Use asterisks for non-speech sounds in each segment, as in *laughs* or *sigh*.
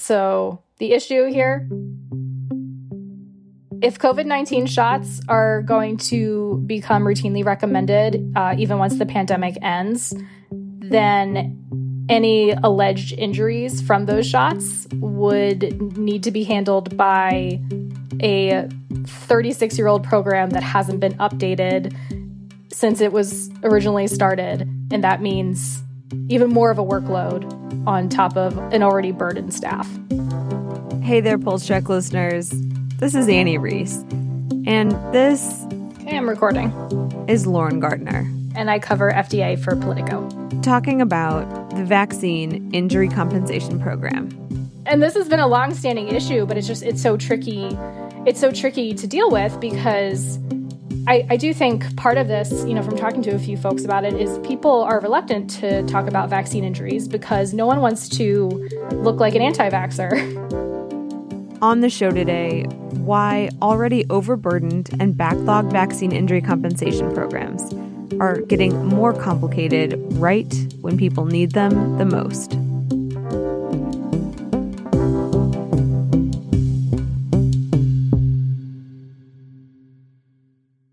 So, the issue here if COVID 19 shots are going to become routinely recommended, uh, even once the pandemic ends, then any alleged injuries from those shots would need to be handled by a 36 year old program that hasn't been updated since it was originally started. And that means even more of a workload on top of an already burdened staff. Hey there, Pulse Check listeners. This is Annie Reese. And this hey, I'm recording. Is Lauren Gardner. And I cover FDA for Politico. Talking about the vaccine injury compensation program. And this has been a long-standing issue, but it's just it's so tricky. It's so tricky to deal with because I, I, do think part of this, you know, from talking to a few folks about it, is people are reluctant to talk about vaccine injuries because no one wants to look like an anti vaxxer. *laughs* On the show today, why already overburdened and backlogged vaccine injury compensation programs are getting more complicated right when people need them the most.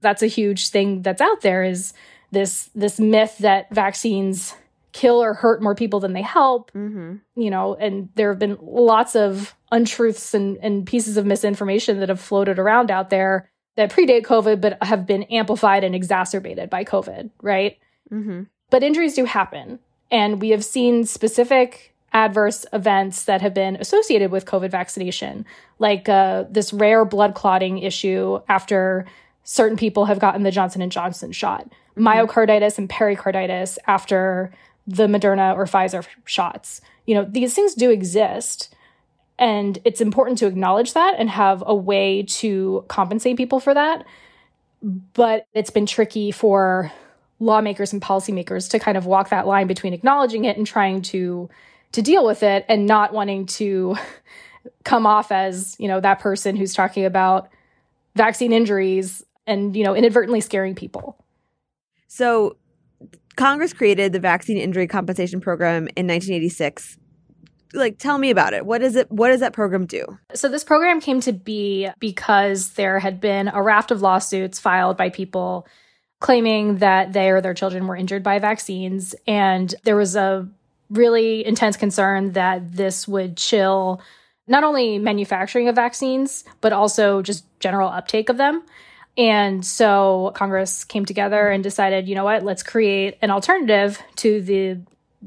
That's a huge thing that's out there is this this myth that vaccines kill or hurt more people than they help mm-hmm. you know and there have been lots of untruths and, and pieces of misinformation that have floated around out there that predate covid but have been amplified and exacerbated by covid right mm-hmm. but injuries do happen and we have seen specific adverse events that have been associated with covid vaccination like uh, this rare blood clotting issue after certain people have gotten the Johnson and Johnson shot, myocarditis and pericarditis after the Moderna or Pfizer shots. You know, these things do exist. And it's important to acknowledge that and have a way to compensate people for that. But it's been tricky for lawmakers and policymakers to kind of walk that line between acknowledging it and trying to to deal with it and not wanting to *laughs* come off as, you know, that person who's talking about vaccine injuries and, you know, inadvertently scaring people. So Congress created the Vaccine Injury Compensation Program in 1986 like tell me about it. What is it what does that program do? So this program came to be because there had been a raft of lawsuits filed by people claiming that they or their children were injured by vaccines and there was a really intense concern that this would chill not only manufacturing of vaccines but also just general uptake of them and so Congress came together and decided, you know what, let's create an alternative to the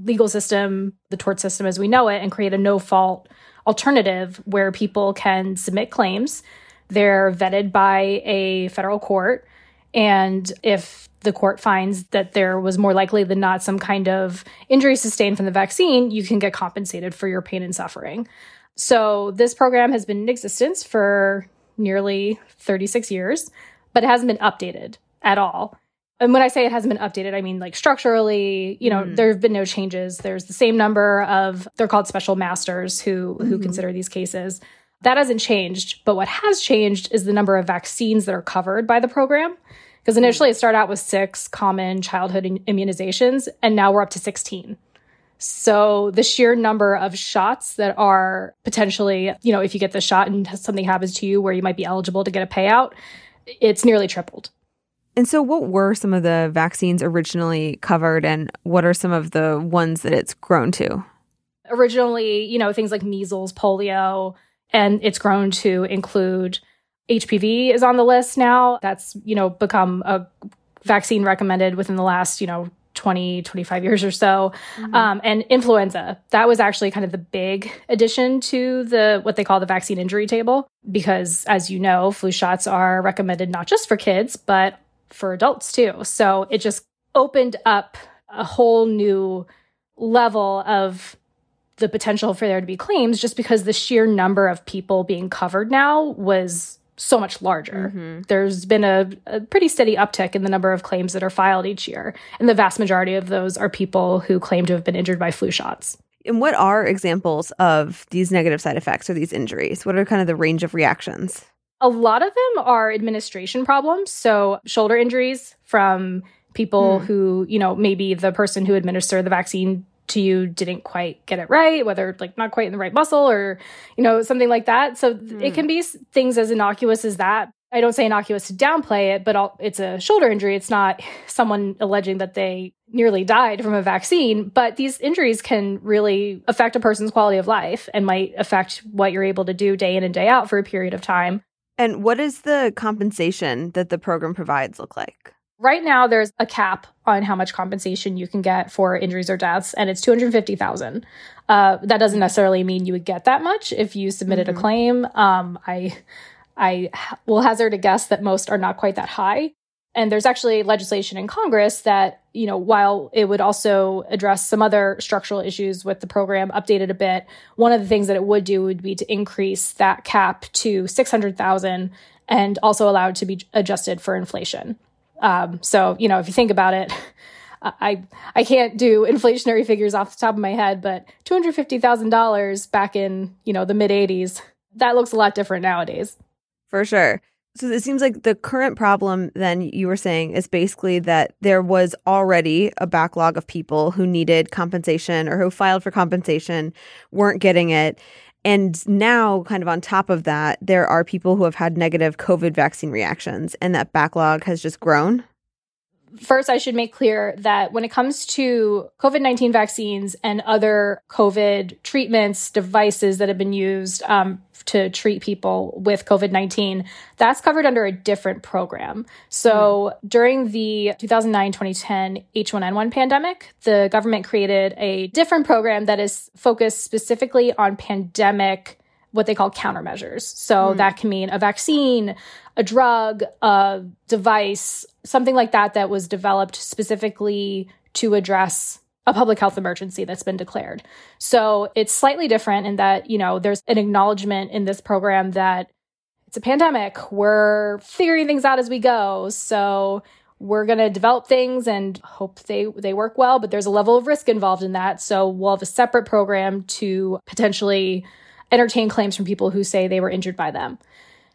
legal system, the tort system as we know it, and create a no fault alternative where people can submit claims. They're vetted by a federal court. And if the court finds that there was more likely than not some kind of injury sustained from the vaccine, you can get compensated for your pain and suffering. So this program has been in existence for nearly 36 years but it hasn't been updated at all. And when I say it hasn't been updated, I mean like structurally, you know, mm. there have been no changes. There's the same number of they're called special masters who who mm-hmm. consider these cases. That hasn't changed, but what has changed is the number of vaccines that are covered by the program. Because initially it started out with six common childhood immunizations, and now we're up to 16. So the sheer number of shots that are potentially, you know, if you get the shot and something happens to you where you might be eligible to get a payout, it's nearly tripled. And so, what were some of the vaccines originally covered, and what are some of the ones that it's grown to? Originally, you know, things like measles, polio, and it's grown to include HPV is on the list now. That's, you know, become a vaccine recommended within the last, you know, 20, 25 years or so. Mm-hmm. Um, and influenza, that was actually kind of the big addition to the what they call the vaccine injury table, because as you know, flu shots are recommended not just for kids, but for adults too. So it just opened up a whole new level of the potential for there to be claims just because the sheer number of people being covered now was so much larger. Mm-hmm. There's been a, a, pretty steady uptick in the number of claims that are filed each year. And the vast majority of those are people who claim to have been injured by flu shots. And what are examples of these negative side effects or these injuries? What are kind of the range of reactions? A lot of them are administration problems. So, shoulder injuries from people mm. who, you know, maybe the person who administered the vaccine to you didn't quite get it right, whether like not quite in the right muscle or, you know, something like that. So mm. it can be things as innocuous as that. I don't say innocuous to downplay it, but it's a shoulder injury. It's not *laughs* someone alleging that they nearly died from a vaccine, but these injuries can really affect a person's quality of life and might affect what you're able to do day in and day out for a period of time. And what does the compensation that the program provides look like? Right now, there's a cap on how much compensation you can get for injuries or deaths, and it's two hundred fifty thousand. Uh, that doesn't necessarily mean you would get that much if you submitted mm-hmm. a claim. Um, I, I will hazard a guess that most are not quite that high. And there's actually legislation in Congress that, you know, while it would also address some other structural issues with the program, updated a bit, one of the things that it would do would be to increase that cap to 600,000 and also allow it to be adjusted for inflation. Um, so, you know, if you think about it, *laughs* I I can't do inflationary figures off the top of my head, but two hundred fifty thousand dollars back in you know the mid '80s that looks a lot different nowadays. For sure. So it seems like the current problem, then you were saying, is basically that there was already a backlog of people who needed compensation or who filed for compensation, weren't getting it. And now, kind of on top of that, there are people who have had negative COVID vaccine reactions, and that backlog has just grown. First, I should make clear that when it comes to COVID 19 vaccines and other COVID treatments, devices that have been used um, to treat people with COVID 19, that's covered under a different program. So mm. during the 2009 2010 H1N1 pandemic, the government created a different program that is focused specifically on pandemic what they call countermeasures. So mm. that can mean a vaccine, a drug, a device, something like that that was developed specifically to address a public health emergency that's been declared. So it's slightly different in that, you know, there's an acknowledgement in this program that it's a pandemic. We're figuring things out as we go. So we're going to develop things and hope they they work well, but there's a level of risk involved in that. So we'll have a separate program to potentially entertain claims from people who say they were injured by them.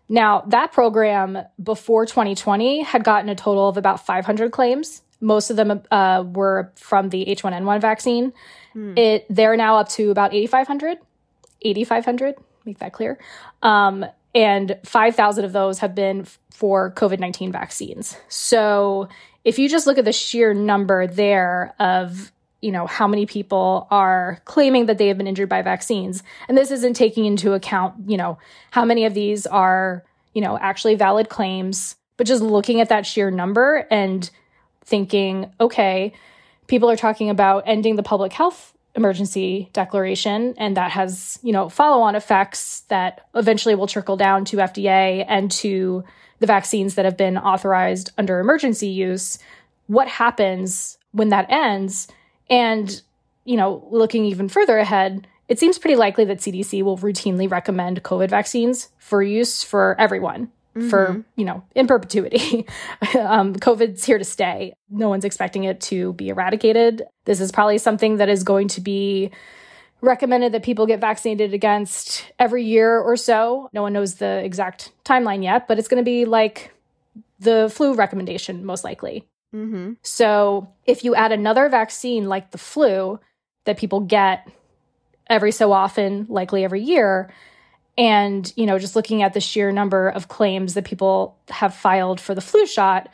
Now, that program before 2020 had gotten a total of about 500 claims. Most of them uh, were from the H1N1 vaccine. Mm. It they're now up to about 8,500, 8,500. Make that clear. Um, and 5,000 of those have been for COVID 19 vaccines. So if you just look at the sheer number there of you know how many people are claiming that they have been injured by vaccines. And this isn't taking into account you know how many of these are you know actually valid claims but just looking at that sheer number and thinking okay people are talking about ending the public health emergency declaration. And that has you know follow on effects that eventually will trickle down to FDA and to the vaccines that have been authorized under emergency use. What happens when that ends and, you know, looking even further ahead, it seems pretty likely that CDC will routinely recommend COVID vaccines for use for everyone. Mm-hmm. For, you know, in perpetuity. *laughs* um, COVID's here to stay. No one's expecting it to be eradicated. This is probably something that is going to be recommended that people get vaccinated against every year or so. No one knows the exact timeline yet, but it's going to be like the flu recommendation, most likely. Mm-hmm. So if you add another vaccine like the flu that people get every so often, likely every year, and you know just looking at the sheer number of claims that people have filed for the flu shot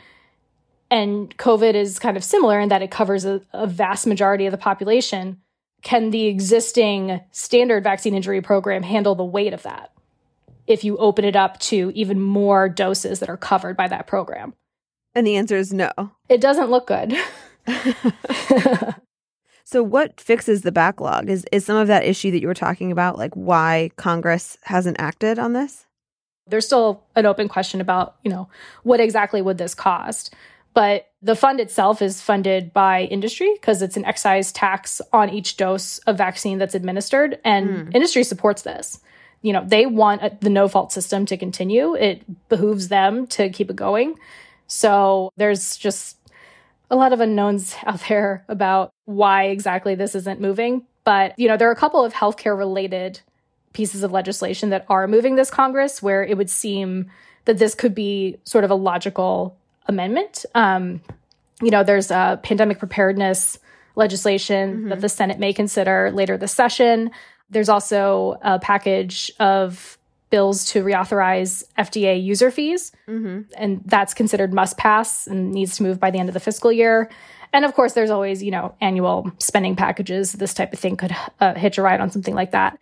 and covid is kind of similar in that it covers a, a vast majority of the population can the existing standard vaccine injury program handle the weight of that if you open it up to even more doses that are covered by that program and the answer is no. It doesn't look good. *laughs* *laughs* so what fixes the backlog? Is is some of that issue that you were talking about like why Congress hasn't acted on this? There's still an open question about, you know, what exactly would this cost? But the fund itself is funded by industry because it's an excise tax on each dose of vaccine that's administered and mm. industry supports this you know they want the no fault system to continue it behooves them to keep it going so there's just a lot of unknowns *laughs* out there about why exactly this isn't moving. But, you know, there are a couple of healthcare related pieces of legislation that are moving this Congress where it would seem that this could be sort of a logical amendment. Um, you know, there's a pandemic preparedness legislation mm-hmm. that the Senate may consider later this session. There's also a package of bills to reauthorize FDA user fees, mm-hmm. and that's considered must pass and needs to move by the end of the fiscal year. And of course, there's always, you know, annual spending packages. This type of thing could uh, hitch a ride on something like that.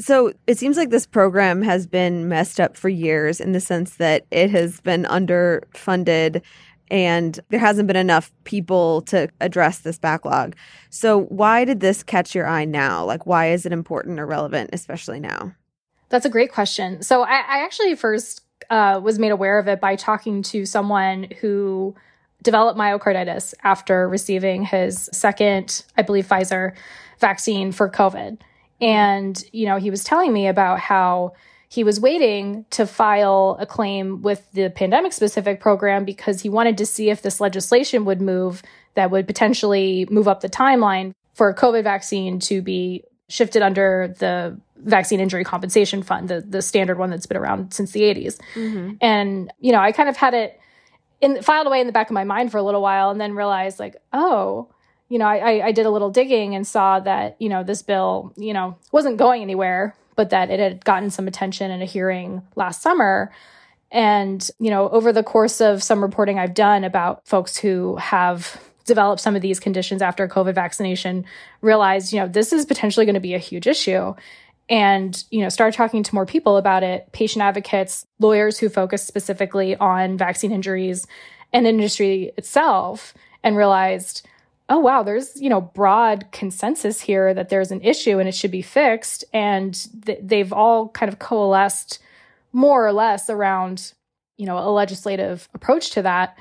So it seems like this program has been messed up for years in the sense that it has been underfunded and there hasn't been enough people to address this backlog. So why did this catch your eye now? Like, why is it important or relevant, especially now? That's a great question. So I, I actually first uh, was made aware of it by talking to someone who developed myocarditis after receiving his second, I believe, Pfizer vaccine for COVID. And, you know, he was telling me about how he was waiting to file a claim with the pandemic specific program because he wanted to see if this legislation would move that would potentially move up the timeline for a COVID vaccine to be shifted under the vaccine injury compensation fund, the, the standard one that's been around since the 80s. Mm-hmm. And, you know, I kind of had it in, filed away in the back of my mind for a little while and then realized, like, oh, you know, I, I did a little digging and saw that, you know, this bill, you know, wasn't going anywhere, but that it had gotten some attention in a hearing last summer. And, you know, over the course of some reporting I've done about folks who have developed some of these conditions after COVID vaccination, realized, you know, this is potentially going to be a huge issue. And, you know, started talking to more people about it, patient advocates, lawyers who focus specifically on vaccine injuries and industry itself, and realized, oh wow there's you know broad consensus here that there's an issue and it should be fixed. And th- they've all kind of coalesced more or less around you know a legislative approach to that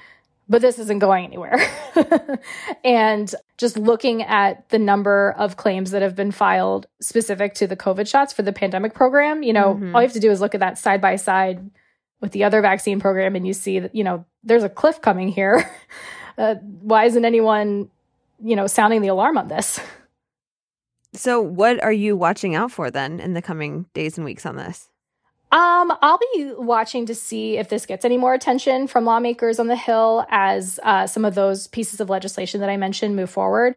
but this isn't going anywhere *laughs* and just looking at the number of claims that have been filed specific to the covid shots for the pandemic program you know mm-hmm. all you have to do is look at that side by side with the other vaccine program and you see that you know there's a cliff coming here *laughs* uh, why isn't anyone you know, sounding the alarm on this. So, what are you watching out for then in the coming days and weeks on this? Um, I'll be watching to see if this gets any more attention from lawmakers on the Hill as uh, some of those pieces of legislation that I mentioned move forward.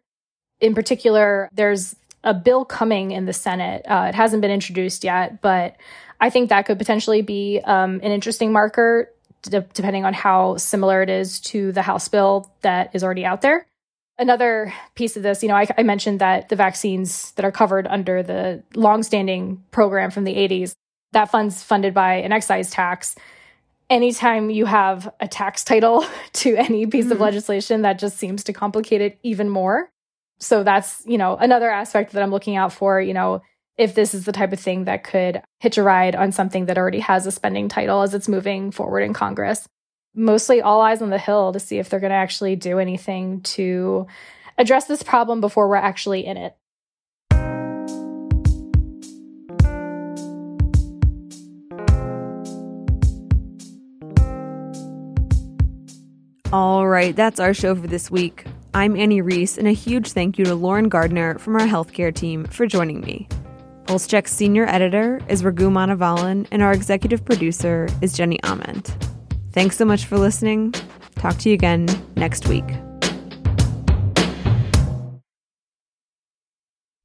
In particular, there's a bill coming in the Senate. Uh, it hasn't been introduced yet, but I think that could potentially be um, an interesting marker, depending on how similar it is to the House bill that is already out there. Another piece of this, you know, I, I, mentioned that the vaccines that are covered under the longstanding program from the 80s, that fund's funded by an excise tax. Anytime you have a tax title *laughs* to any piece mm-hmm. of legislation, that just seems to complicate it even more. So that's, you know, another aspect that I'm looking out for, you know, if this is the type of thing that could hitch a ride on something that already has a spending title as it's moving forward in Congress mostly all eyes on the hill to see if they're going to actually do anything to address this problem before we're actually in it. All right, that's our show for this week. I'm Annie Reese, and a huge thank you to Lauren Gardner from our healthcare team for joining me. PulseCheck's senior editor is Raghu Manavalan, and our executive producer is Jenny Ament. Thanks so much for listening. Talk to you again next week.